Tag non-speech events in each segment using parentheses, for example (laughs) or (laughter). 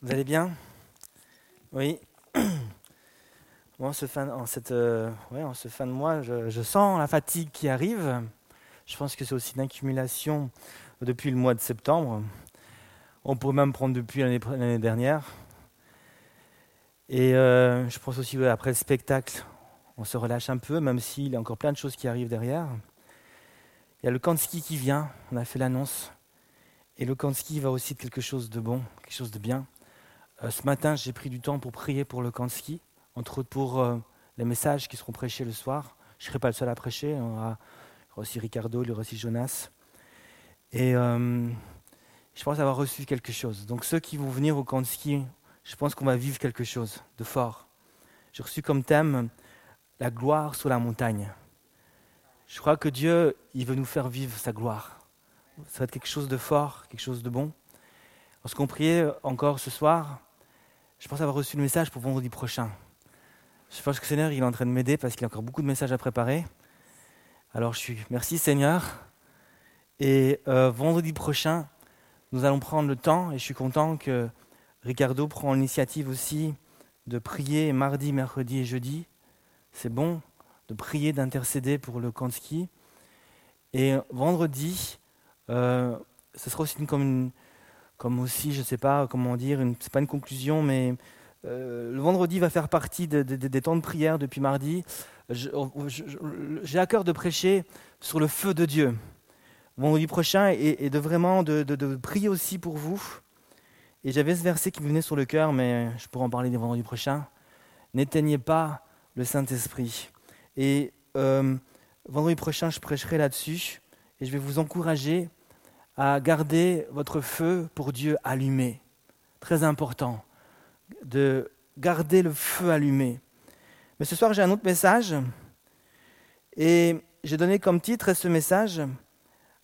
Vous allez bien? Oui. Bon, en, cette, euh, en ce fin de mois, je, je, sens la fatigue qui arrive. Je pense que c'est aussi une accumulation depuis le mois de septembre. On pourrait même prendre depuis l'année dernière. Et euh, je pense aussi ouais, après le spectacle, on se relâche un peu, même s'il y a encore plein de choses qui arrivent derrière. Il y a le camp de ski qui vient, on a fait l'annonce. Et le camp de ski va aussi de quelque chose de bon, quelque chose de bien. Euh, ce matin, j'ai pris du temps pour prier pour le camp de ski, entre autres pour euh, les messages qui seront prêchés le soir. Je ne serai pas le seul à prêcher, il y aura, aussi Ricardo, il y aura aussi Jonas. Et euh, je pense avoir reçu quelque chose. Donc ceux qui vont venir au camp de ski, je pense qu'on va vivre quelque chose de fort. J'ai reçu comme thème la gloire sur la montagne. Je crois que Dieu, il veut nous faire vivre sa gloire. Ça va être quelque chose de fort, quelque chose de bon. Lorsqu'on priait encore ce soir, je pense avoir reçu le message pour vendredi prochain. Je pense que Seigneur, il est en train de m'aider parce qu'il y a encore beaucoup de messages à préparer. Alors je suis, merci Seigneur. Et euh, vendredi prochain, nous allons prendre le temps, et je suis content que Ricardo prend l'initiative aussi de prier mardi, mercredi et jeudi. C'est bon de prier, d'intercéder pour le camp Et vendredi, euh, ce sera aussi comme une, comme aussi, je ne sais pas comment dire, ce n'est pas une conclusion, mais euh, le vendredi va faire partie des temps de prière depuis mardi. J'ai à cœur de prêcher sur le feu de Dieu vendredi prochain et, de vraiment de, prier aussi pour vous. Et j'avais ce verset qui me venait sur le cœur, mais je pourrais en parler des vendredis prochains. N'éteignez pas le Saint-Esprit. Et euh, vendredi prochain, je prêcherai là-dessus et je vais vous encourager à garder votre feu pour Dieu allumé. Très important de garder le feu allumé. Mais ce soir, j'ai un autre message. Et j'ai donné comme titre ce message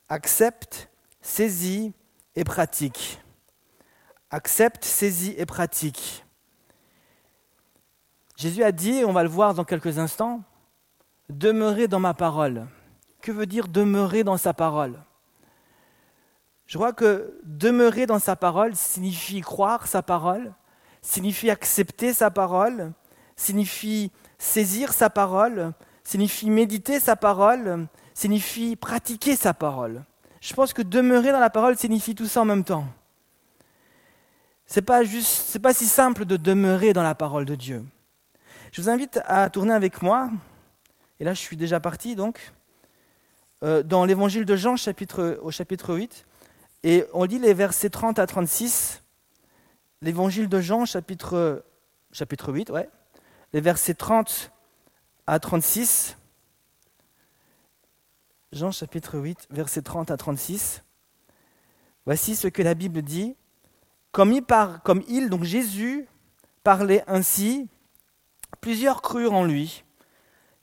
Accepte, saisis et pratique. Accepte, saisis et pratique. Jésus a dit, on va le voir dans quelques instants, demeurer dans ma parole. Que veut dire demeurer dans sa parole je crois que demeurer dans sa parole signifie croire sa parole, signifie accepter sa parole, signifie saisir sa parole, signifie méditer sa parole, signifie pratiquer sa parole. Je pense que demeurer dans la parole signifie tout ça en même temps. C'est pas pas si simple de demeurer dans la parole de Dieu. Je vous invite à tourner avec moi, et là je suis déjà parti donc, euh, dans l'évangile de Jean au chapitre 8. Et on lit les versets 30 à 36, l'évangile de Jean, chapitre, chapitre 8, ouais, les versets 30 à 36. Jean chapitre 8, versets 30 à 36. Voici ce que la Bible dit. Comme il, comme il, donc Jésus, parlait ainsi, plusieurs crurent en lui.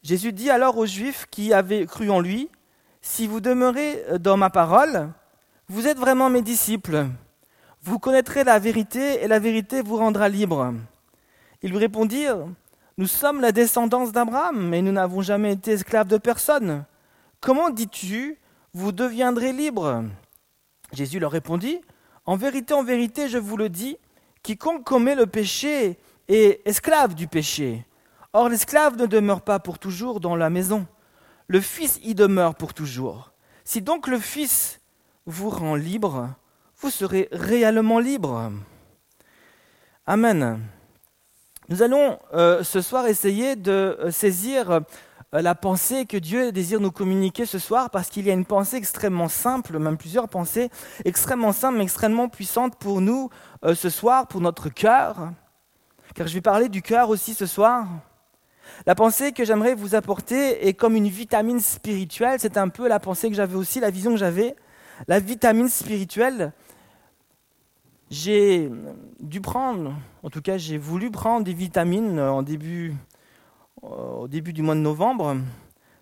Jésus dit alors aux Juifs qui avaient cru en lui, Si vous demeurez dans ma parole, vous êtes vraiment mes disciples. Vous connaîtrez la vérité et la vérité vous rendra libre. Ils lui répondirent, Nous sommes la descendance d'Abraham, mais nous n'avons jamais été esclaves de personne. Comment dis-tu, vous deviendrez libres Jésus leur répondit, En vérité, en vérité, je vous le dis, quiconque commet le péché est esclave du péché. Or l'esclave ne demeure pas pour toujours dans la maison, le Fils y demeure pour toujours. Si donc le Fils vous rend libre, vous serez réellement libre. Amen. Nous allons euh, ce soir essayer de euh, saisir euh, la pensée que Dieu désire nous communiquer ce soir parce qu'il y a une pensée extrêmement simple, même plusieurs pensées extrêmement simples mais extrêmement puissantes pour nous ce soir, pour notre cœur. Car je vais parler du cœur aussi ce soir. La pensée que j'aimerais vous apporter est comme une vitamine spirituelle. C'est un peu la pensée que j'avais aussi, la vision que j'avais. La vitamine spirituelle, j'ai dû prendre, en tout cas j'ai voulu prendre des vitamines en début, au début du mois de novembre,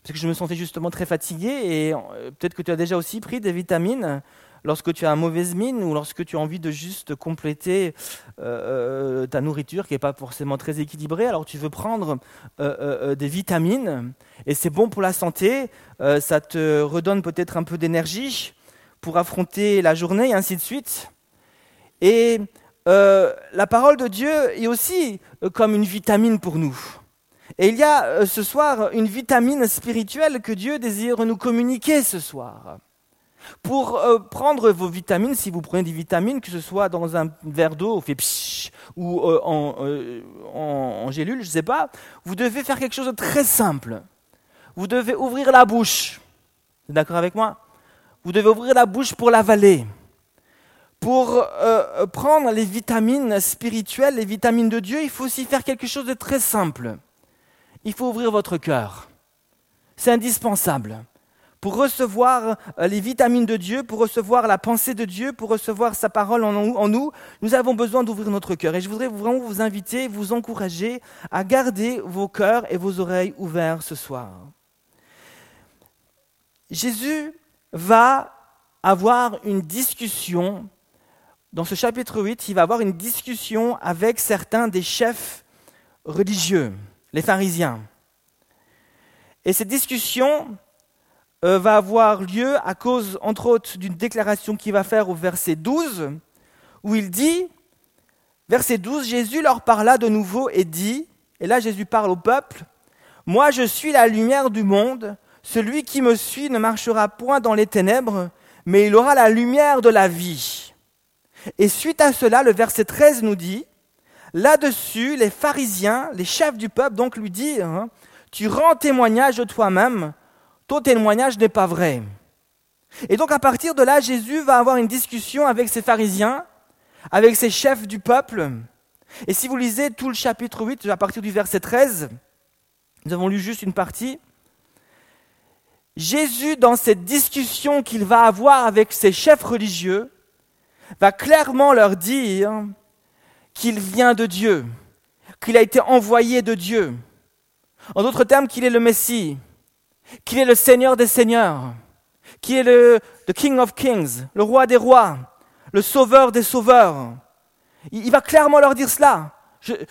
parce que je me sentais justement très fatigué et euh, peut-être que tu as déjà aussi pris des vitamines lorsque tu as une mauvaise mine ou lorsque tu as envie de juste compléter euh, euh, ta nourriture qui n'est pas forcément très équilibrée, alors tu veux prendre des vitamines et c'est bon pour la santé, ça te redonne peut-être un peu d'énergie, pour affronter la journée et ainsi de suite. Et euh, la parole de Dieu est aussi euh, comme une vitamine pour nous. Et il y a euh, ce soir une vitamine spirituelle que Dieu désire nous communiquer ce soir. Pour prendre vos vitamines, si vous prenez des vitamines, que ce soit dans un verre d'eau ou en, en, gélule, je ne sais pas, vous devez faire quelque chose de très simple. Vous devez ouvrir la bouche. Vous êtes d'accord avec moi? Vous devez ouvrir la bouche pour l'avaler pour euh, euh, prendre les vitamines spirituelles, les vitamines de Dieu, il faut aussi faire quelque chose de très simple. Il faut ouvrir votre cœur. C'est indispensable. Pour recevoir euh, les vitamines de Dieu, pour recevoir la pensée de Dieu, pour recevoir sa parole en, en nous, nous avons besoin d'ouvrir notre cœur. Et je voudrais vraiment vous inviter, vous encourager à garder vos cœurs et vos oreilles ouverts ce soir. Jésus va avoir une discussion dans ce chapitre 8, il va avoir une discussion avec certains des chefs religieux, les pharisiens. Et cette discussion euh, va avoir lieu à cause, entre autres, d'une déclaration qu'il va faire au verset 12, où il dit, verset 12, Jésus leur parla de nouveau et dit, et là Jésus parle au peuple, Moi je suis la lumière du monde, celui qui me suit ne marchera point dans les ténèbres, mais il aura la lumière de la vie. Et suite à cela, le verset 13 nous dit, là-dessus, les pharisiens, les chefs du peuple, donc lui disent, hein, tu rends témoignage de toi-même, ton témoignage n'est pas vrai. Et donc à partir de là, Jésus va avoir une discussion avec ces pharisiens, avec ces chefs du peuple. Et si vous lisez tout le chapitre 8, à partir du verset 13, nous avons lu juste une partie, Jésus, dans cette discussion qu'il va avoir avec ces chefs religieux, va clairement leur dire qu'il vient de Dieu, qu'il a été envoyé de Dieu. En d'autres termes, qu'il est le Messie, qu'il est le Seigneur des Seigneurs, qu'il est le King of Kings, le roi des rois, le sauveur des sauveurs. Il, va clairement leur dire cela.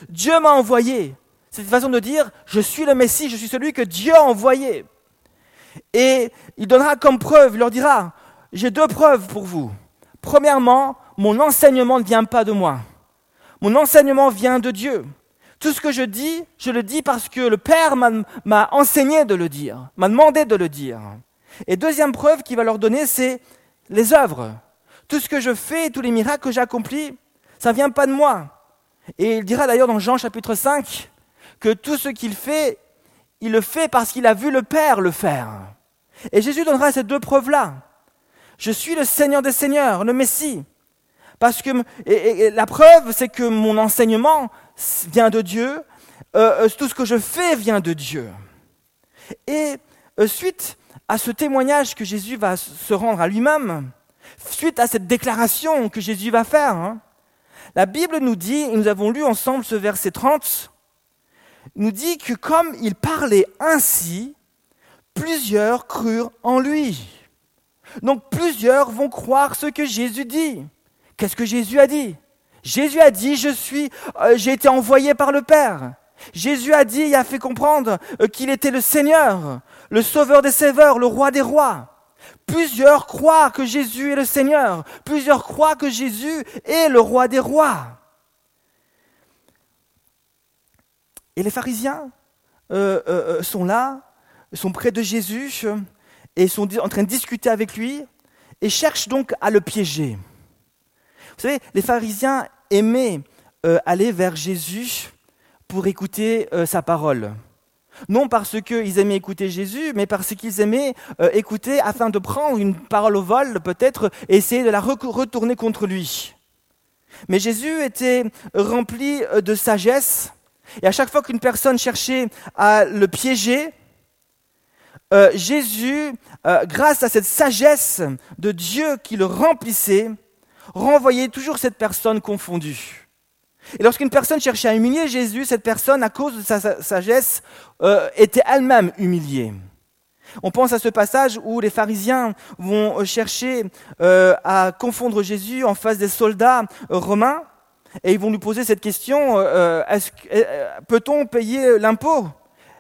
Dieu m'a envoyé. C'est une façon de dire, je suis le Messie, je suis celui que Dieu a envoyé. Et il donnera comme preuve, il leur dira, j'ai deux preuves pour vous. Premièrement, mon enseignement ne vient pas de moi. Mon enseignement vient de Dieu. Tout ce que je dis, je le dis parce que le Père m'a enseigné de le dire, m'a demandé de le dire. Et deuxième preuve qu'il va leur donner, c'est les œuvres. Tout ce que je fais, tous les miracles que j'accomplis, ça ne vient pas de moi. Et il dira d'ailleurs dans Jean chapitre 5 que tout ce qu'il fait, il le fait parce qu'il a vu le Père le faire. Et Jésus donnera ces deux preuves-là. Je suis le Seigneur des Seigneurs, le Messie. Parce que et, la preuve, c'est que mon enseignement vient de Dieu, euh, euh, tout ce que je fais vient de Dieu. Et euh, suite à ce témoignage que Jésus va se rendre à lui-même, suite à cette déclaration que Jésus va faire, hein, la Bible nous dit, et nous avons lu ensemble ce verset 30, nous dit que comme il parlait ainsi, plusieurs crurent en lui. Donc plusieurs vont croire ce que Jésus dit. Qu'est-ce que Jésus a dit? Jésus a dit, je suis, euh, j'ai été envoyé par le Père. Jésus a dit, il a fait comprendre euh, qu'il était le Seigneur, le Sauveur des Sauveurs, le Roi des Rois. Plusieurs croient que Jésus est le Seigneur. Plusieurs croient que Jésus est le Roi des Rois. Et les pharisiens euh, sont là, sont près de Jésus, et sont en train de discuter avec lui et cherchent donc à le piéger. Vous savez, les pharisiens aimaient euh, aller vers Jésus pour écouter euh, sa parole. Non parce qu'ils aimaient écouter Jésus, mais parce qu'ils aimaient euh, écouter afin de prendre une parole au vol, peut-être, et essayer de la retourner contre lui. Mais Jésus était rempli de sagesse, et à chaque fois qu'une personne cherchait à le piéger, euh, Jésus, euh, grâce à cette sagesse de Dieu qui le remplissait, renvoyait toujours cette personne confondue. Et lorsqu'une personne cherchait à humilier Jésus, cette personne, à cause de sa sagesse, euh, était elle-même humiliée. On pense à ce passage où les pharisiens vont chercher à confondre Jésus en face des soldats romains et ils vont lui poser cette question, peut-on payer l'impôt?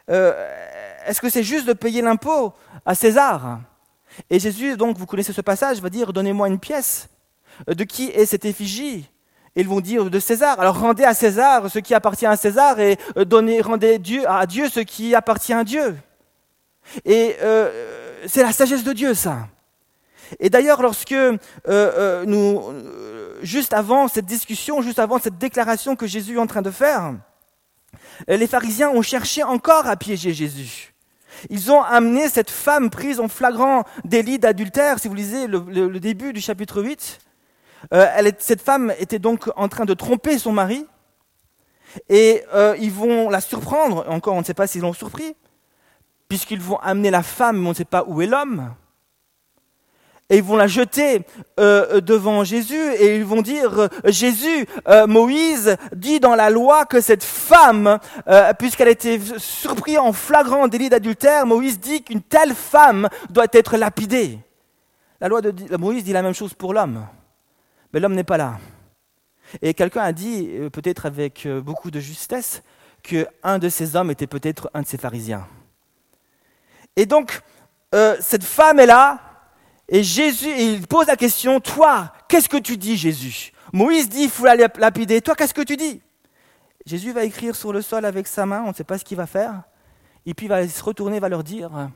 Est-ce que c'est juste de payer l'impôt à César? Et Jésus, donc, vous connaissez ce passage, va dire, donnez-moi une pièce. De qui est cette effigie? Ils vont dire de César. Alors rendez à César ce qui appartient à César et euh, donnez, rendez Dieu, à Dieu ce qui appartient à Dieu. Et euh, c'est la sagesse de Dieu, ça. Et d'ailleurs, lorsque euh, nous, juste avant cette discussion, juste avant cette déclaration que Jésus est en train de faire, les pharisiens ont cherché encore à piéger Jésus. Ils ont amené cette femme prise en flagrant délit d'adultère, si vous lisez le, début du chapitre 8. Euh, cette femme était donc en train de tromper son mari, et euh, ils vont la surprendre, encore on ne sait pas s'ils l'ont surpris, puisqu'ils vont amener la femme, mais on ne sait pas où est l'homme et ils vont la jeter euh, devant Jésus et ils vont dire euh, Jésus, euh, Moïse dit dans la loi que cette femme, puisqu'elle était surprise en flagrant délit d'adultère, Moïse dit qu'une telle femme doit être lapidée. La loi de Moïse dit la même chose pour l'homme, mais l'homme n'est pas là. Et quelqu'un a dit, peut-être avec beaucoup de justesse, qu'un de ces hommes était peut-être un de ces pharisiens. Et donc, cette femme est là, et Jésus, il pose la question, toi, qu'est-ce que tu dis, Jésus? Moïse dit, il faut la lapider. Toi, qu'est-ce que tu dis? Jésus va écrire sur le sol avec sa main, on ne sait pas ce qu'il va faire. Et puis il va se retourner, va leur dire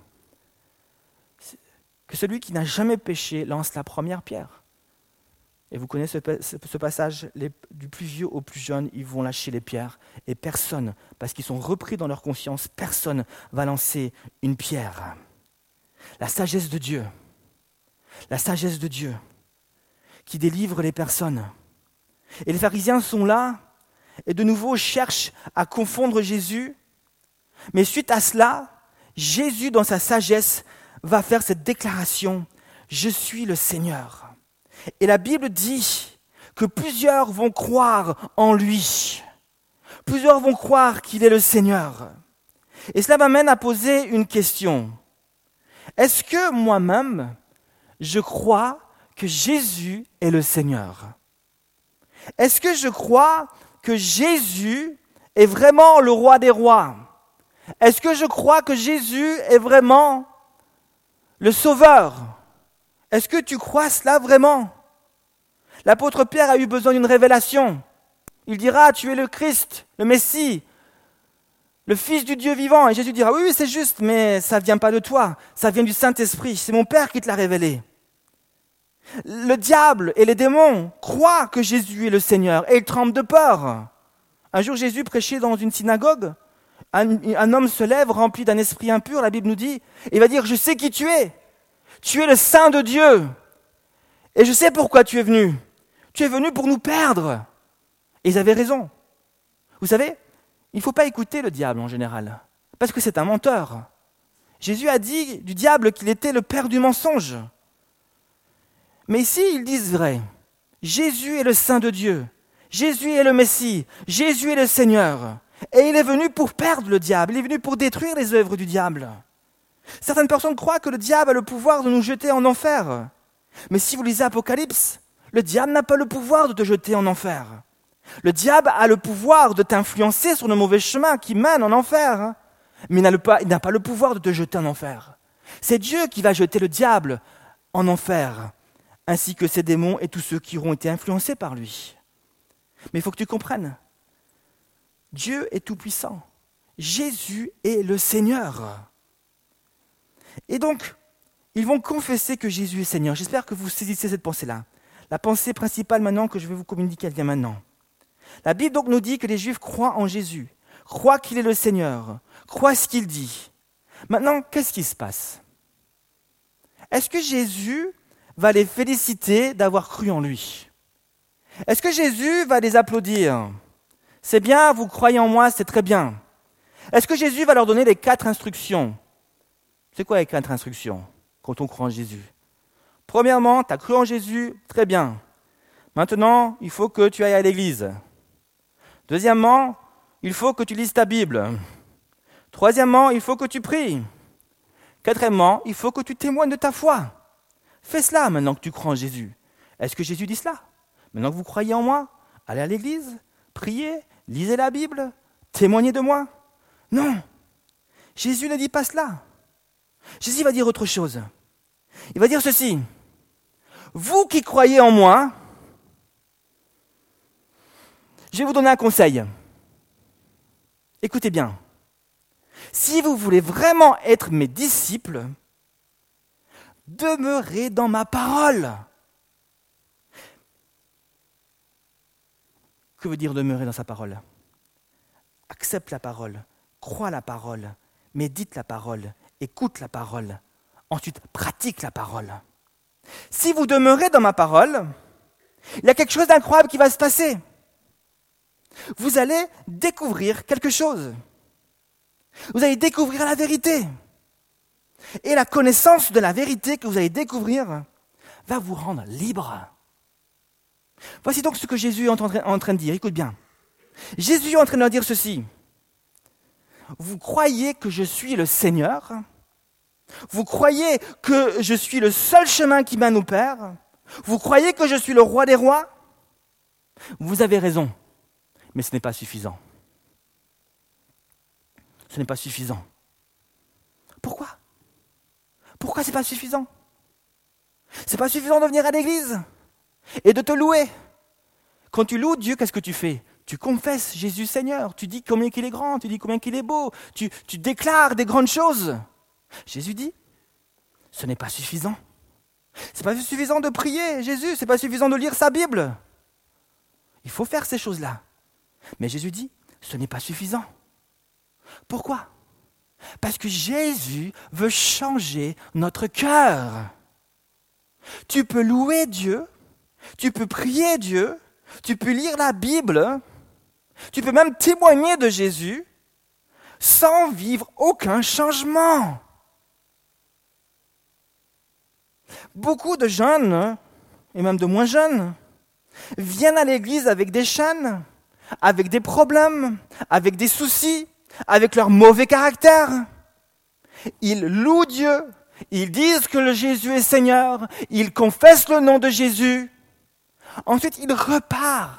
que celui qui n'a jamais péché lance la première pierre. Et vous connaissez ce, passage, du plus vieux au plus jeune, ils vont lâcher les pierres. Et personne, parce qu'ils sont repris dans leur conscience, personne va lancer une pierre. La sagesse de Dieu, la sagesse de Dieu qui délivre les personnes. Et les pharisiens sont là et de nouveau cherchent à confondre Jésus. Mais suite à cela, Jésus, dans sa sagesse, va faire cette déclaration, Je suis le Seigneur. Et la Bible dit que plusieurs vont croire en lui. Plusieurs vont croire qu'il est le Seigneur. Et cela m'amène à poser une question. Est-ce que moi-même, je crois que Jésus est le Seigneur Est-ce que je crois que Jésus est vraiment le roi des rois? Est-ce que je crois que Jésus est vraiment le sauveur? Est-ce que tu crois cela vraiment? L'apôtre Pierre a eu besoin d'une révélation. Il dira, tu es le Christ, le Messie, le Fils du Dieu vivant. Et Jésus dira, oui, oui, c'est juste, mais ça ne vient pas de toi, ça vient du Saint-Esprit, c'est mon Père qui te l'a révélé. Le diable et les démons croient que Jésus est le Seigneur et ils tremblent de peur. Un jour, Jésus prêchait dans une synagogue. Un, homme se lève rempli d'un esprit impur, la Bible nous dit, et il va dire, je sais qui tu es. Tu es le Saint de Dieu. Et je sais pourquoi tu es venu. Tu es venu pour nous perdre. Et ils avaient raison. Vous savez, il ne faut pas écouter le diable en général, parce que c'est un menteur. Jésus a dit du diable qu'il était le père du mensonge. Mais ici, ils disent vrai. Jésus est le Saint de Dieu. Jésus est le Messie. Jésus est le Seigneur. Et il est venu pour perdre le diable. Il est venu pour détruire les œuvres du diable. Certaines personnes croient que le diable a le pouvoir de nous jeter en enfer. Mais si vous lisez Apocalypse, le diable n'a pas le pouvoir de te jeter en enfer. Le diable a le pouvoir de t'influencer sur le mauvais chemin qui mène en enfer. Mais il n'a pas, le pouvoir de te jeter en enfer. C'est Dieu qui va jeter le diable en enfer ainsi que ses démons et tous ceux qui auront été influencés par lui. Mais il faut que tu comprennes, Dieu est tout-puissant. Jésus est le Seigneur. Et donc, ils vont confesser que Jésus est Seigneur. J'espère que vous saisissez cette pensée-là. La pensée principale maintenant que je vais vous communiquer, elle vient maintenant. La Bible donc nous dit que les Juifs croient en Jésus, croient qu'il est le Seigneur, croient ce qu'il dit. Maintenant, qu'est-ce qui se passe? Est-ce que Jésus va les féliciter d'avoir cru en lui Est-ce que Jésus va les applaudir? C'est bien, vous croyez en moi, c'est très bien. Est-ce que Jésus va leur donner les quatre instructions? C'est quoi les quatre instructions quand on croit en Jésus? Premièrement, tu as cru en Jésus, très bien. Maintenant, il faut que tu ailles à l'église. Deuxièmement, il faut que tu lises ta Bible. Troisièmement, il faut que tu pries. Quatrièmement, il faut que tu témoignes de ta foi. Fais cela maintenant que tu crois en Jésus. Est-ce que Jésus dit cela? Maintenant que vous croyez en moi, allez à l'église, priez, lisez la Bible, témoignez de moi. Non, Jésus ne dit pas cela. Jésus va dire autre chose. Il va dire ceci. Vous qui croyez en moi, Je vais vous donner un conseil. Écoutez bien. Si vous voulez vraiment être mes disciples, demeurez dans ma parole. Que veut dire demeurer dans sa parole? Accepte la parole, crois la parole, médite la parole, écoute la parole, ensuite pratique la parole. Si vous demeurez dans ma parole, il y a quelque chose d'incroyable qui va se passer. Vous allez découvrir quelque chose. Vous allez découvrir la vérité. Et la connaissance de la vérité que vous allez découvrir va vous rendre libre. Voici donc ce que Jésus est en train de dire. Écoute bien. Jésus est en train de dire ceci. Vous croyez que je suis le Seigneur? Vous croyez que je suis le seul chemin qui mène au Père? Vous croyez que je suis le roi des rois? Vous avez raison, mais ce n'est pas suffisant. Ce n'est pas suffisant. Pourquoi? Pourquoi ce n'est pas suffisant? C'est pas suffisant de venir à l'église et de te louer. Quand tu loues Dieu, qu'est-ce que tu fais? Tu confesses Jésus Seigneur, tu dis combien qu'il est grand, tu dis combien qu'il est beau, tu, tu déclares des grandes choses. Jésus dit, ce n'est pas suffisant. C'est pas suffisant de prier Jésus, c'est pas suffisant de lire sa Bible. Il faut faire ces choses-là. Mais Jésus dit, ce n'est pas suffisant. Pourquoi? Parce que Jésus veut changer notre cœur. Tu peux louer Dieu, tu peux prier Dieu, tu peux lire la Bible, tu peux même témoigner de Jésus sans vivre aucun changement. Beaucoup de jeunes, et même de moins jeunes, viennent à l'église avec des chaînes, avec des problèmes, avec des soucis, avec leur mauvais caractère. Ils louent Dieu, ils disent que le Jésus est Seigneur, ils confessent le nom de Jésus. Ensuite, ils repartent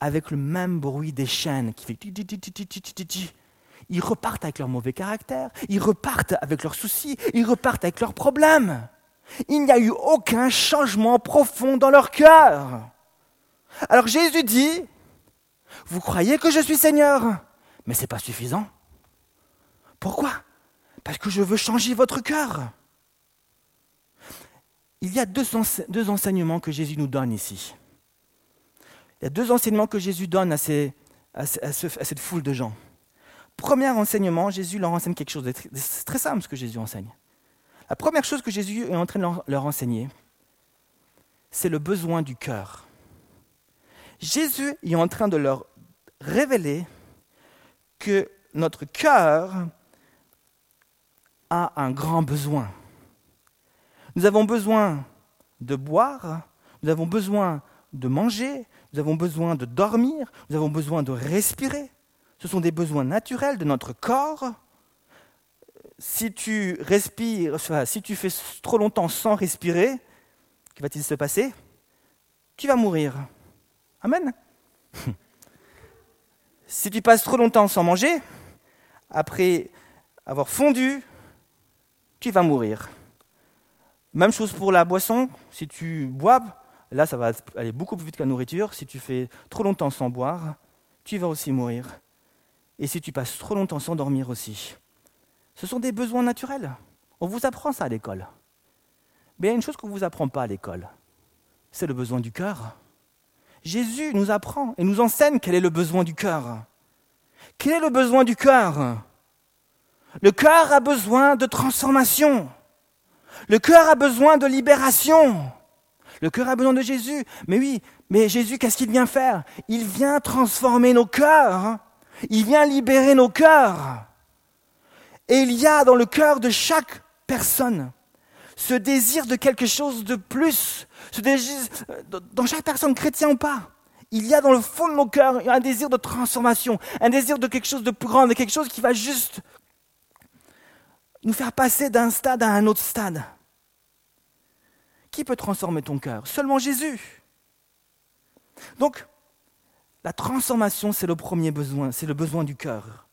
avec le même bruit des chaînes qui fait ils repartent avec leur mauvais caractère, ils repartent avec leurs soucis, ils repartent avec leurs problèmes. Il n'y a eu aucun changement profond dans leur cœur. Alors Jésus dit, vous croyez que je suis Seigneur, mais ce n'est pas suffisant. Pourquoi? Parce que je veux changer votre cœur. Il y a deux, enseignements que Jésus nous donne ici. Il y a deux enseignements que Jésus donne à, cette foule de gens. Premier enseignement, Jésus leur enseigne quelque chose. C'est très simple ce que Jésus enseigne. La première chose que Jésus est en train de leur enseigner, c'est le besoin du cœur. Jésus est en train de leur révéler que notre cœur a un grand besoin. Nous avons besoin de boire, nous avons besoin de manger, nous avons besoin de dormir, nous avons besoin de respirer. Ce sont des besoins naturels de notre corps. Si tu respires, si tu fais trop longtemps sans respirer, que va-t-il se passer? Tu vas mourir. Amen. (laughs) si tu passes trop longtemps sans manger, après avoir fondu, tu vas mourir. Même chose pour la boisson, si tu bois, là ça va aller beaucoup plus vite que la nourriture, si tu fais trop longtemps sans boire, tu vas aussi mourir. Et si tu passes trop longtemps sans dormir aussi. Ce sont des besoins naturels. On vous apprend ça à l'école. Mais il y a une chose qu'on ne vous apprend pas à l'école, c'est le besoin du cœur. Jésus nous apprend et nous enseigne quel est le besoin du cœur. Quel est le besoin du cœur? Le cœur a besoin de transformation. Le cœur a besoin de libération. Le cœur a besoin de Jésus. Mais oui, mais Jésus, qu'est-ce qu'il vient faire? Il vient transformer nos cœurs. Il vient libérer nos cœurs. Et il y a dans le cœur de chaque personne ce désir de quelque chose de plus, dans chaque personne, chrétien ou pas, il y a dans le fond de nos cœurs un désir de transformation, un désir de quelque chose de plus grand, de quelque chose qui va juste nous faire passer d'un stade à un autre stade. Qui peut transformer ton cœur? Seulement Jésus. Donc, la transformation, c'est le premier besoin, c'est le besoin du cœur.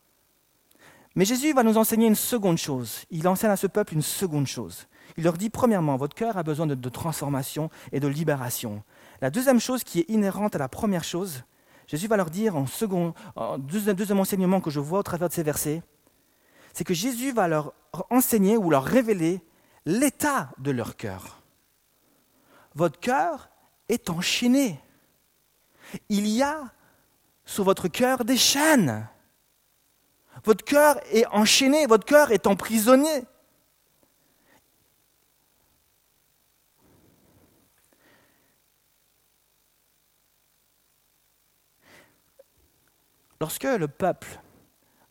Mais Jésus va nous enseigner une seconde chose. Il enseigne à ce peuple une seconde chose. Il leur dit, premièrement, votre cœur a besoin de, transformation et de libération. La deuxième chose qui est inhérente à la première chose, Jésus va leur dire en second, en deuxième, deuxième enseignement que je vois au travers de ces versets, c'est que Jésus va leur enseigner ou leur révéler l'état de leur cœur. Votre cœur est enchaîné. Il y a sur votre cœur des chaînes. Votre cœur est enchaîné, votre cœur est emprisonné. Lorsque le peuple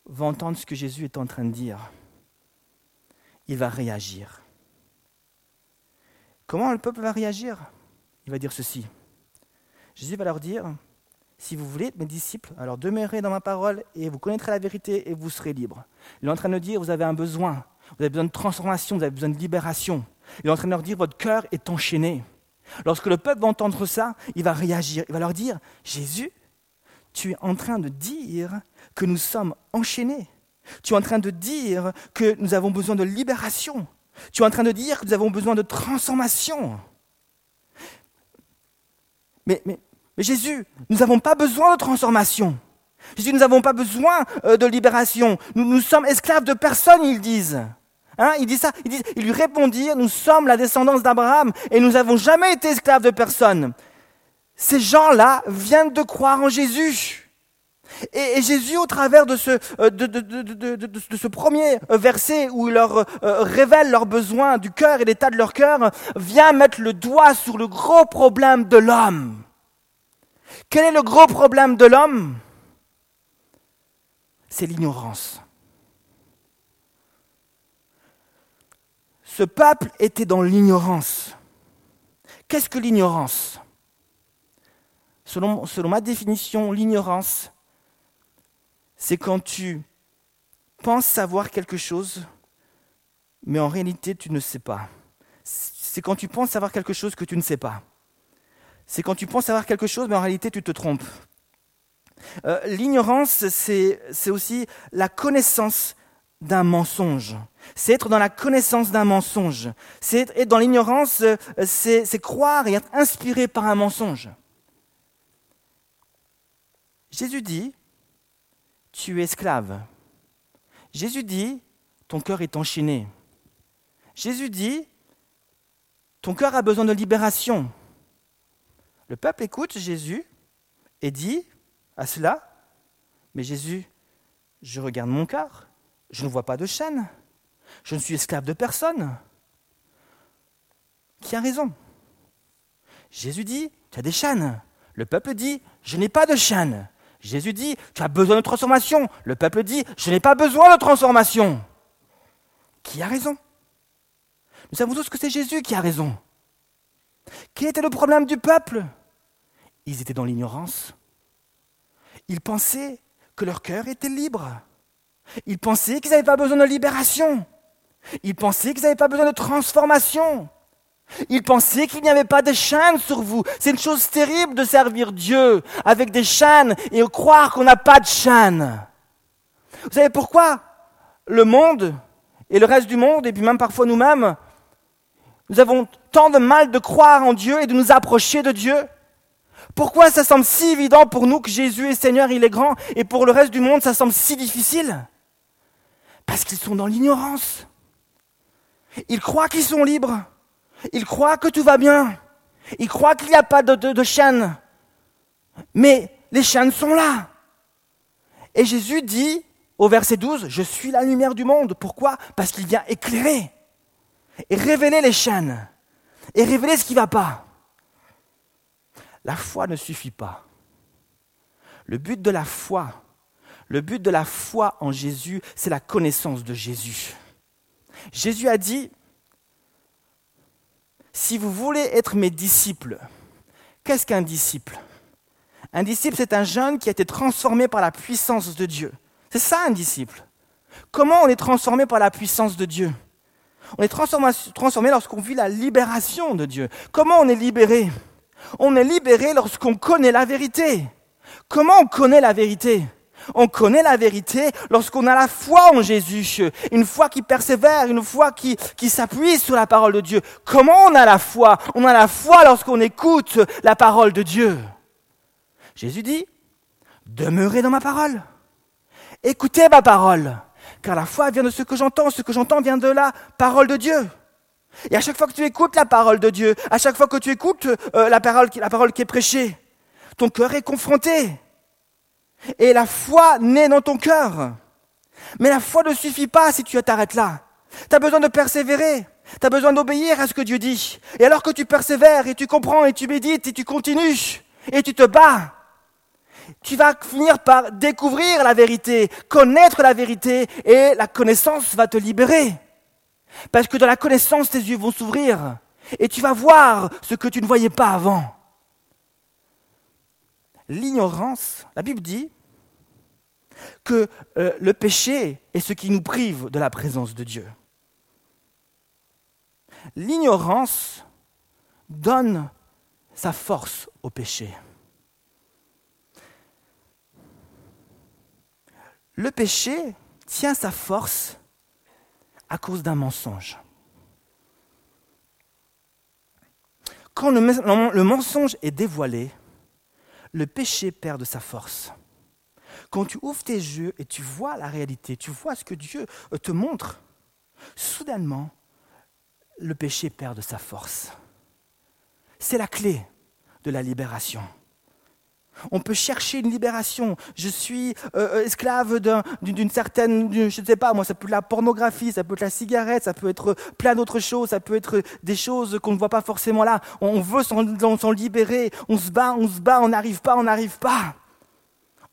va entendre ce que Jésus est en train de dire, il va réagir. Comment le peuple va réagir? Il va dire ceci. Jésus va leur dire, si vous voulez être mes disciples, alors demeurez dans ma parole et vous connaîtrez la vérité et vous serez libres. Il est en train de dire, vous avez un besoin, vous avez besoin de transformation, vous avez besoin de libération. Il est en train de leur dire, votre cœur est enchaîné. Lorsque le peuple va entendre ça, il va réagir. Il va leur dire, Jésus, tu es en train de dire que nous sommes enchaînés. Tu es en train de dire que nous avons besoin de libération. Tu es en train de dire que nous avons besoin de transformation. Mais, Jésus, nous n'avons pas besoin de transformation. Jésus, nous n'avons pas besoin euh, de libération. Nous, sommes esclaves de personne, ils disent. Hein, il dit ça, il, dit, lui répondit, nous sommes la descendance d'Abraham et nous n'avons jamais été esclaves de personne. Ces gens-là viennent de croire en Jésus. Et, Jésus, au travers de ce, premier verset où il leur euh, révèle leurs besoins du cœur et l'état de leur cœur, vient mettre le doigt sur le gros problème de l'homme. Quel est le gros problème de l'homme? C'est l'ignorance. Ce peuple était dans l'ignorance. Qu'est-ce que l'ignorance? Selon, ma définition, l'ignorance, c'est quand tu penses savoir quelque chose, mais en réalité tu ne sais pas. C'est quand tu penses savoir quelque chose que tu ne sais pas c'est quand tu penses savoir quelque chose, mais en réalité tu te trompes. Euh, l'ignorance, c'est aussi la connaissance d'un mensonge. C'est être dans la connaissance d'un mensonge. C'est être dans l'ignorance, euh, c'est croire et être inspiré par un mensonge. Jésus dit, tu es esclave. Jésus dit, ton cœur est enchaîné. Jésus dit, ton cœur a besoin de libération. Le peuple écoute Jésus et dit à cela, mais Jésus, je regarde mon cœur, je ne vois pas de chaîne, je ne suis esclave de personne. Qui a raison? Jésus dit, tu as des chaînes. Le peuple dit, je n'ai pas de chaînes. Jésus dit, tu as besoin de transformation. Le peuple dit, je n'ai pas besoin de transformation. Qui a raison? Nous savons tous que c'est Jésus qui a raison. Quel était le problème du peuple? Ils étaient dans l'ignorance. Ils pensaient que leur cœur était libre. Ils pensaient qu'ils n'avaient pas besoin de libération. Ils pensaient qu'ils n'avaient pas besoin de transformation. Ils pensaient qu'il n'y avait pas de chaînes sur vous. C'est une chose terrible de servir Dieu avec des chaînes et croire qu'on n'a pas de chaînes. Vous savez pourquoi le monde et le reste du monde, et puis même parfois nous-mêmes, nous avons tant de mal de croire en Dieu et de nous approcher de Dieu? Pourquoi ça semble si évident pour nous que Jésus est Seigneur, il est grand, et pour le reste du monde, ça semble si difficile? Parce qu'ils sont dans l'ignorance. Ils croient qu'ils sont libres. Ils croient que tout va bien. Ils croient qu'il n'y a pas de, de, chaînes. Mais les chaînes sont là. Et Jésus dit au verset 12, Je suis la lumière du monde. Pourquoi? Parce qu'il vient éclairer et révéler les chaînes et révéler ce qui ne va pas. La foi ne suffit pas. Le but de la foi, le but de la foi en Jésus, c'est la connaissance de Jésus. Jésus a dit, si vous voulez être mes disciples, qu'est-ce qu'un disciple? Un disciple, c'est un jeune qui a été transformé par la puissance de Dieu. C'est ça un disciple. Comment on est transformé par la puissance de Dieu? On est transformé lorsqu'on vit la libération de Dieu. Comment on est libéré? On est libéré lorsqu'on connaît la vérité. Comment on connaît la vérité? On connaît la vérité lorsqu'on a la foi en Jésus, une foi qui persévère, une foi qui, s'appuie sur la parole de Dieu. Comment on a la foi? On a la foi lorsqu'on écoute la parole de Dieu. Jésus dit, demeurez dans ma parole. Écoutez ma parole. Car la foi vient de ce que j'entends, ce que j'entends vient de la parole de Dieu. Et à chaque fois que tu écoutes la parole de Dieu, à chaque fois que tu écoutes euh, la, parole, la parole qui est prêchée, ton cœur est confronté. Et la foi naît dans ton cœur. Mais la foi ne suffit pas si tu t'arrêtes là. Tu as besoin de persévérer. Tu as besoin d'obéir à ce que Dieu dit. Et alors que tu persévères et tu comprends et tu médites et tu continues et tu te bats, tu vas finir par découvrir la vérité, connaître la vérité et la connaissance va te libérer. Parce que dans la connaissance, tes yeux vont s'ouvrir et tu vas voir ce que tu ne voyais pas avant l'ignorance, la Bible dit que euh, le péché est ce qui nous prive de la présence de Dieu. L'ignorance donne sa force au péché. Le péché tient sa force à cause d'un mensonge. Quand le mensonge est dévoilé, le péché perd de sa force. Quand tu ouvres tes yeux et tu vois la réalité, tu vois ce que Dieu euh, te montre, soudainement, le péché perd de sa force. C'est la clé de la libération. On peut chercher une libération. Je suis euh, euh, esclave d'une certaine, je ne sais pas, moi, ça peut être la pornographie, ça peut être la cigarette, ça peut être plein d'autres choses, ça peut être des choses qu'on ne voit pas forcément là. On veut s'en libérer, on se bat, on se bat, on n'arrive pas, on n'arrive pas.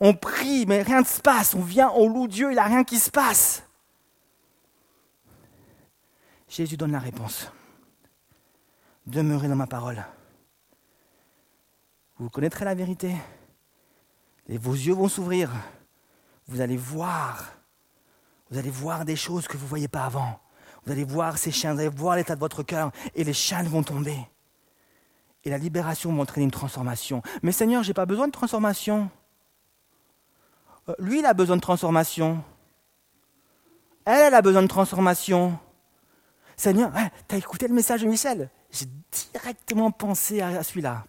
On prie, mais rien ne se passe. On vient, on loue Dieu, il n'y a rien qui se passe. Jésus donne la réponse. Demeurez dans ma parole. Vous connaîtrez la vérité et vos yeux vont s'ouvrir. Vous allez voir. Vous allez voir des choses que vous ne voyez pas avant. Vous allez voir ces chaînes, vous allez voir l'état de votre cœur et les chaînes vont tomber. Et la libération va entraîner une transformation. Mais Seigneur, je n'ai pas besoin de transformation. Euh, lui, il a besoin de transformation. Elle, elle a besoin de transformation. Seigneur, tu as écouté le message de Michel? J'ai directement pensé à celui-là.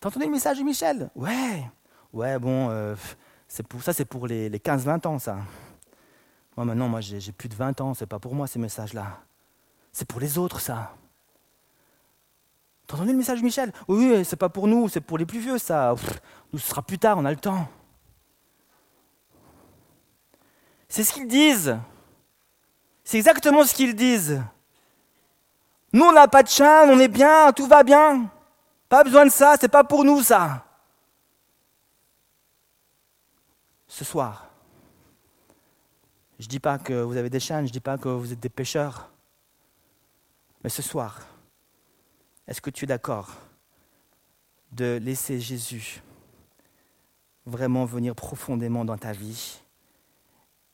T'as le message Michel? Ouais. Ouais, bon, euh, c'est pour, ça c'est pour les, 15-20 ans, ça. Moi maintenant, moi j'ai plus de 20 ans, c'est pas pour moi ces messages-là. C'est pour les autres, ça. T'as le message Michel? Oui, c'est pas pour nous, c'est pour les plus vieux, ça. nous, ce sera plus tard, on a le temps. C'est ce qu'ils disent. C'est exactement ce qu'ils disent. Nous, on n'a pas de chaîne, on est bien, tout va bien. Pas besoin de ça, c'est pas pour nous ça. Ce soir, je ne dis pas que vous avez des chaînes, je ne dis pas que vous êtes des pêcheurs. Mais ce soir, est-ce que tu es d'accord de laisser Jésus vraiment venir profondément dans ta vie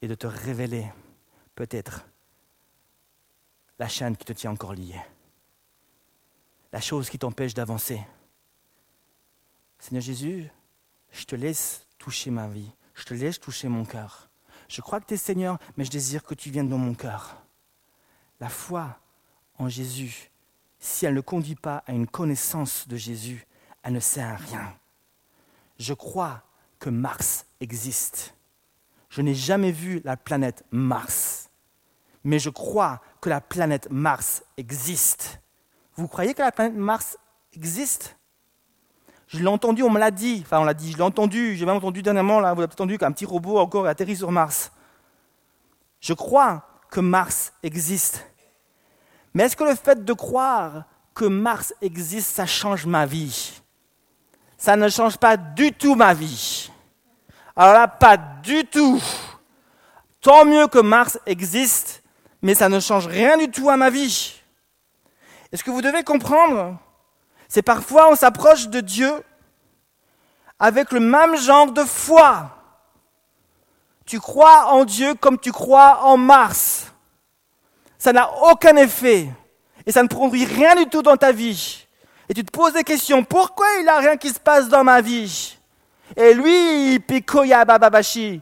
et de te révéler peut-être la chaîne qui te tient encore liée? La chose qui t'empêche d'avancer. Seigneur Jésus, je te laisse toucher ma vie, je te laisse toucher mon cœur. Je crois que tu es Seigneur, mais je désire que tu viennes dans mon cœur. La foi en Jésus, si elle ne conduit pas à une connaissance de Jésus, elle ne sert à rien. Je crois que Mars existe. Je n'ai jamais vu la planète Mars, mais je crois que la planète Mars existe. Vous croyez que la planète Mars existe? Je l'ai entendu, on me l'a dit. Enfin, on l'a dit, je l'ai entendu. J'ai même entendu dernièrement, là, vous avez entendu qu'un petit robot encore atterri sur Mars. Je crois que Mars existe. Mais est-ce que le fait de croire que Mars existe, ça change ma vie? Ça ne change pas du tout ma vie. Alors là, pas du tout. Tant mieux que Mars existe, mais ça ne change rien du tout à ma vie. Et ce que vous devez comprendre, c'est parfois on s'approche de Dieu avec le même genre de foi. Tu crois en Dieu comme tu crois en Mars. Ça n'a aucun effet et ça ne produit rien du tout dans ta vie. Et tu te poses des questions. Pourquoi il n'y a rien qui se passe dans ma vie? Et lui, Pikoya Bababashi.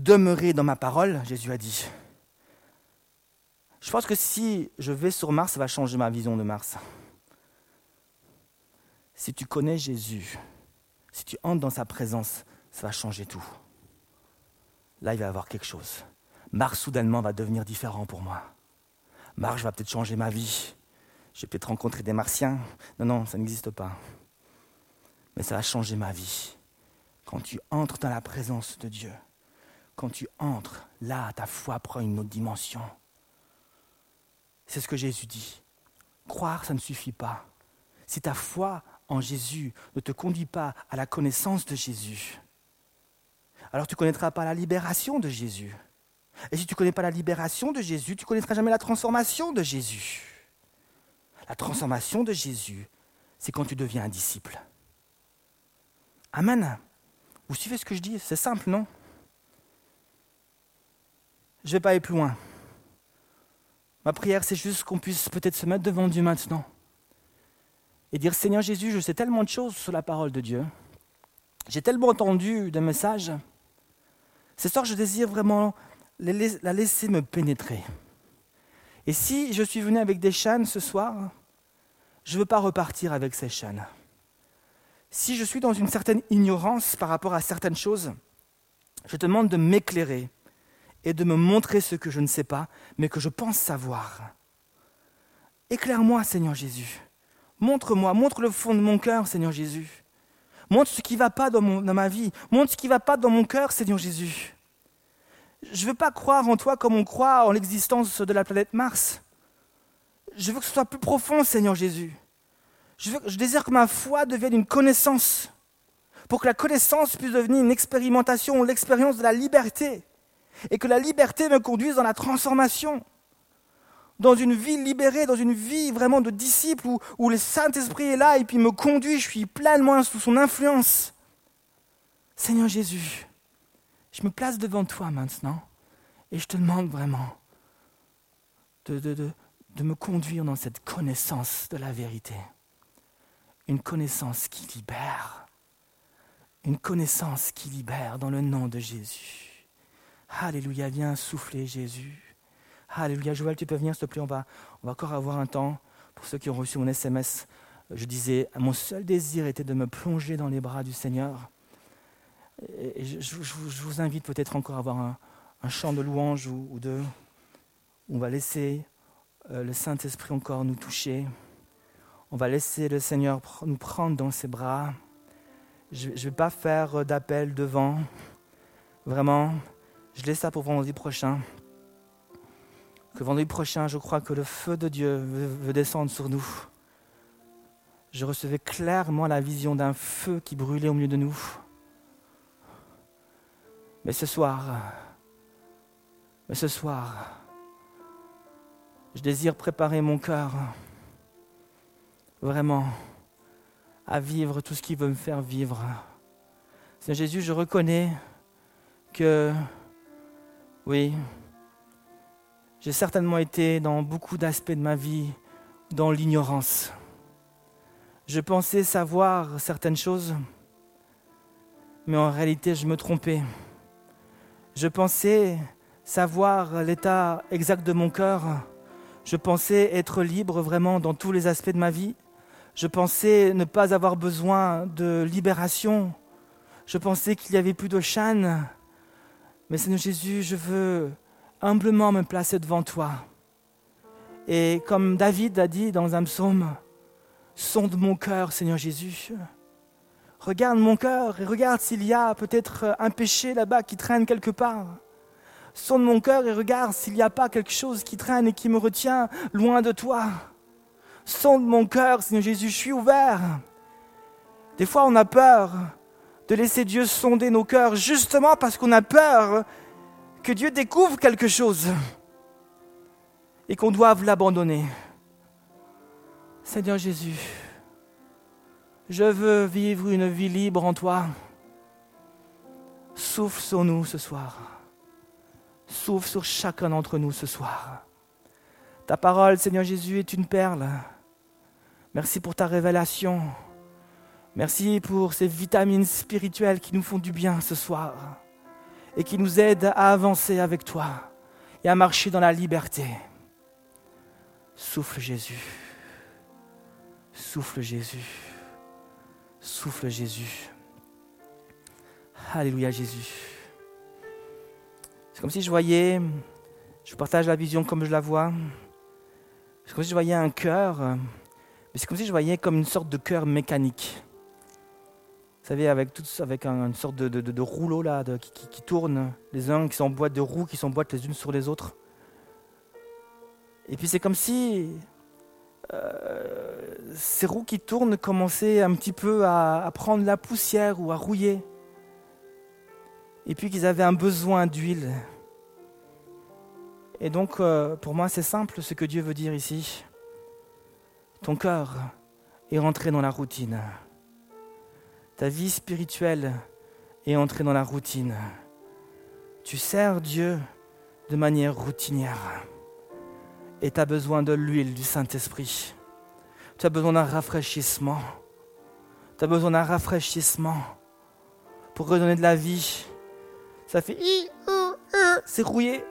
Demeurez dans ma parole, Jésus a dit. Je pense que si je vais sur Mars, ça va changer ma vision de Mars. Si tu connais Jésus, si tu entres dans sa présence, ça va changer tout. Là, il va y avoir quelque chose. Mars, soudainement, va devenir différent pour moi. Mars va peut-être changer ma vie. Je vais peut-être rencontrer des martiens. Non, non, ça n'existe pas. Mais ça va changer ma vie. Quand tu entres dans la présence de Dieu, quand tu entres, là, ta foi prend une autre dimension. C'est ce que Jésus dit. Croire, ça ne suffit pas. Si ta foi en Jésus ne te conduit pas à la connaissance de Jésus, alors tu ne connaîtras pas la libération de Jésus. Et si tu ne connais pas la libération de Jésus, tu ne connaîtras jamais la transformation de Jésus. La transformation de Jésus, c'est quand tu deviens un disciple. Amen. Vous suivez ce que je dis? C'est simple, non? Je ne vais pas aller plus loin. Ma prière, c'est juste qu'on puisse peut-être se mettre devant Dieu maintenant et dire Seigneur Jésus, je sais tellement de choses sur la parole de Dieu. J'ai tellement entendu de messages. Ce soir, je désire vraiment la laisser me pénétrer. Et si je suis venu avec des chaînes ce soir, je ne veux pas repartir avec ces chaînes. Si je suis dans une certaine ignorance par rapport à certaines choses, je te demande de m'éclairer et de me montrer ce que je ne sais pas, mais que je pense savoir. Éclaire-moi, Seigneur Jésus. Montre-moi, montre le fond de mon cœur, Seigneur Jésus. Montre ce qui ne va pas dans, ma vie. Montre ce qui ne va pas dans mon cœur, Seigneur Jésus. Je ne veux pas croire en toi comme on croit en l'existence de la planète Mars. Je veux que ce soit plus profond, Seigneur Jésus. Je, je désire que ma foi devienne une connaissance, pour que la connaissance puisse devenir une expérimentation, l'expérience de la liberté et que la liberté me conduise dans la transformation, dans une vie libérée, dans une vie vraiment de disciple où, où le Saint-Esprit est là et puis me conduit, je suis pleinement sous son influence. Seigneur Jésus, je me place devant toi maintenant et je te demande vraiment de, de, de, de me conduire dans cette connaissance de la vérité. Une connaissance qui libère. Une connaissance qui libère dans le nom de Jésus. Alléluia, viens souffler Jésus. Alléluia, Joël, tu peux venir s'il te plaît, on va, on va encore avoir un temps. Pour ceux qui ont reçu mon SMS, je disais, mon seul désir était de me plonger dans les bras du Seigneur. Et je, vous invite peut-être encore à avoir un, chant de louange ou, deux. On va laisser euh, le Saint-Esprit encore nous toucher. On va laisser le Seigneur nous prendre dans ses bras. Je ne vais pas faire d'appel devant. Vraiment, je laisse ça pour vendredi prochain. Que vendredi prochain, je crois que le feu de Dieu veut, descendre sur nous. Je recevais clairement la vision d'un feu qui brûlait au milieu de nous. Mais ce soir, mais ce soir, je désire préparer mon cœur vraiment à vivre tout ce qui veut me faire vivre. Seigneur Jésus, je reconnais que oui, j'ai certainement été dans beaucoup d'aspects de ma vie dans l'ignorance. Je pensais savoir certaines choses, mais en réalité je me trompais. Je pensais savoir l'état exact de mon cœur. Je pensais être libre vraiment dans tous les aspects de ma vie. Je pensais ne pas avoir besoin de libération. Je pensais qu'il n'y avait plus de chaînes. Mais Seigneur Jésus, je veux humblement me placer devant toi. Et comme David a dit dans un psaume, sonde mon cœur, Seigneur Jésus. Regarde mon cœur et regarde s'il y a peut-être un péché là-bas qui traîne quelque part. Sonde mon cœur et regarde s'il n'y a pas quelque chose qui traîne et qui me retient loin de toi. Sonde mon cœur, Seigneur Jésus, je suis ouvert. Des fois, on a peur de laisser Dieu sonder nos cœurs, justement parce qu'on a peur que Dieu découvre quelque chose et qu'on doive l'abandonner. Seigneur Jésus, je veux vivre une vie libre en toi. Souffle sur nous ce soir. Souffle sur chacun d'entre nous ce soir. Ta parole, Seigneur Jésus, est une perle. Merci pour ta révélation. Merci pour ces vitamines spirituelles qui nous font du bien ce soir et qui nous aident à avancer avec toi et à marcher dans la liberté. Souffle Jésus. Souffle Jésus. Souffle Jésus. Alléluia Jésus. C'est comme si je voyais, je partage la vision comme je la vois. C'est comme si je voyais un cœur, mais c'est comme si je voyais comme une sorte de cœur mécanique. Savez, avec, tout, avec une sorte de, de, rouleau là, qui, qui, tourne, les uns qui s'emboîtent de roues qui s'emboîtent les unes sur les autres. Et puis c'est comme si euh, ces roues qui tournent commençaient un petit peu à, à prendre la poussière ou à rouiller. Et puis qu'ils avaient un besoin d'huile. Et donc, euh, pour moi, c'est simple ce que Dieu veut dire ici. Ton cœur est rentré dans la routine. Ta vie spirituelle est entrée dans la routine. Tu sers Dieu de manière routinière. Et tu as besoin de l'huile du Saint-Esprit. Tu as besoin d'un rafraîchissement. Tu as besoin d'un rafraîchissement pour redonner de la vie. Ça fait c'est rouillé.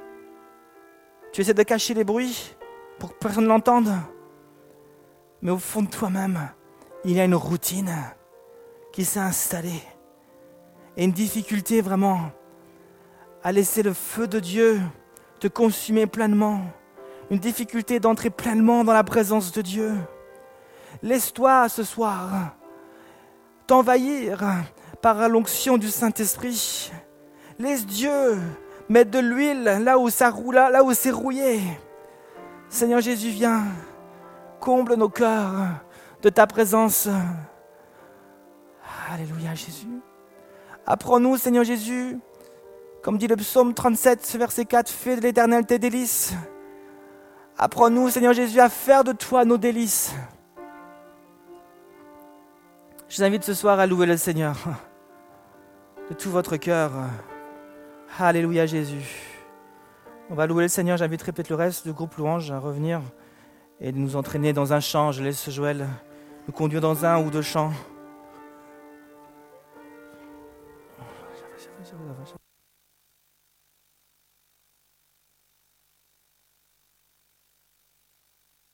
Tu essaies de cacher les bruits pour que personne ne l'entende. Mais au fond de toi-même, il y a une routine qui s'est installée. Et une difficulté vraiment à laisser le feu de Dieu te consumer pleinement. Une difficulté d'entrer pleinement dans la présence de Dieu. Laisse-toi ce soir t'envahir par l'onction du Saint-Esprit. Laisse Dieu mettre de l'huile là où ça roule, là où c'est rouillé. Seigneur Jésus, viens, comble nos cœurs de ta présence. Alléluia Jésus. Apprends-nous, Seigneur Jésus, comme dit le psaume 37, verset 4, fais de l'éternel tes délices. Apprends-nous, Seigneur Jésus, à faire de toi nos délices. Je vous invite ce soir à louer le Seigneur de tout votre cœur. Alléluia Jésus. On va louer le Seigneur. J'inviterai peut-être le reste du groupe louange à revenir et de nous entraîner dans un chant. Je laisse Joël nous conduire dans un ou deux chants.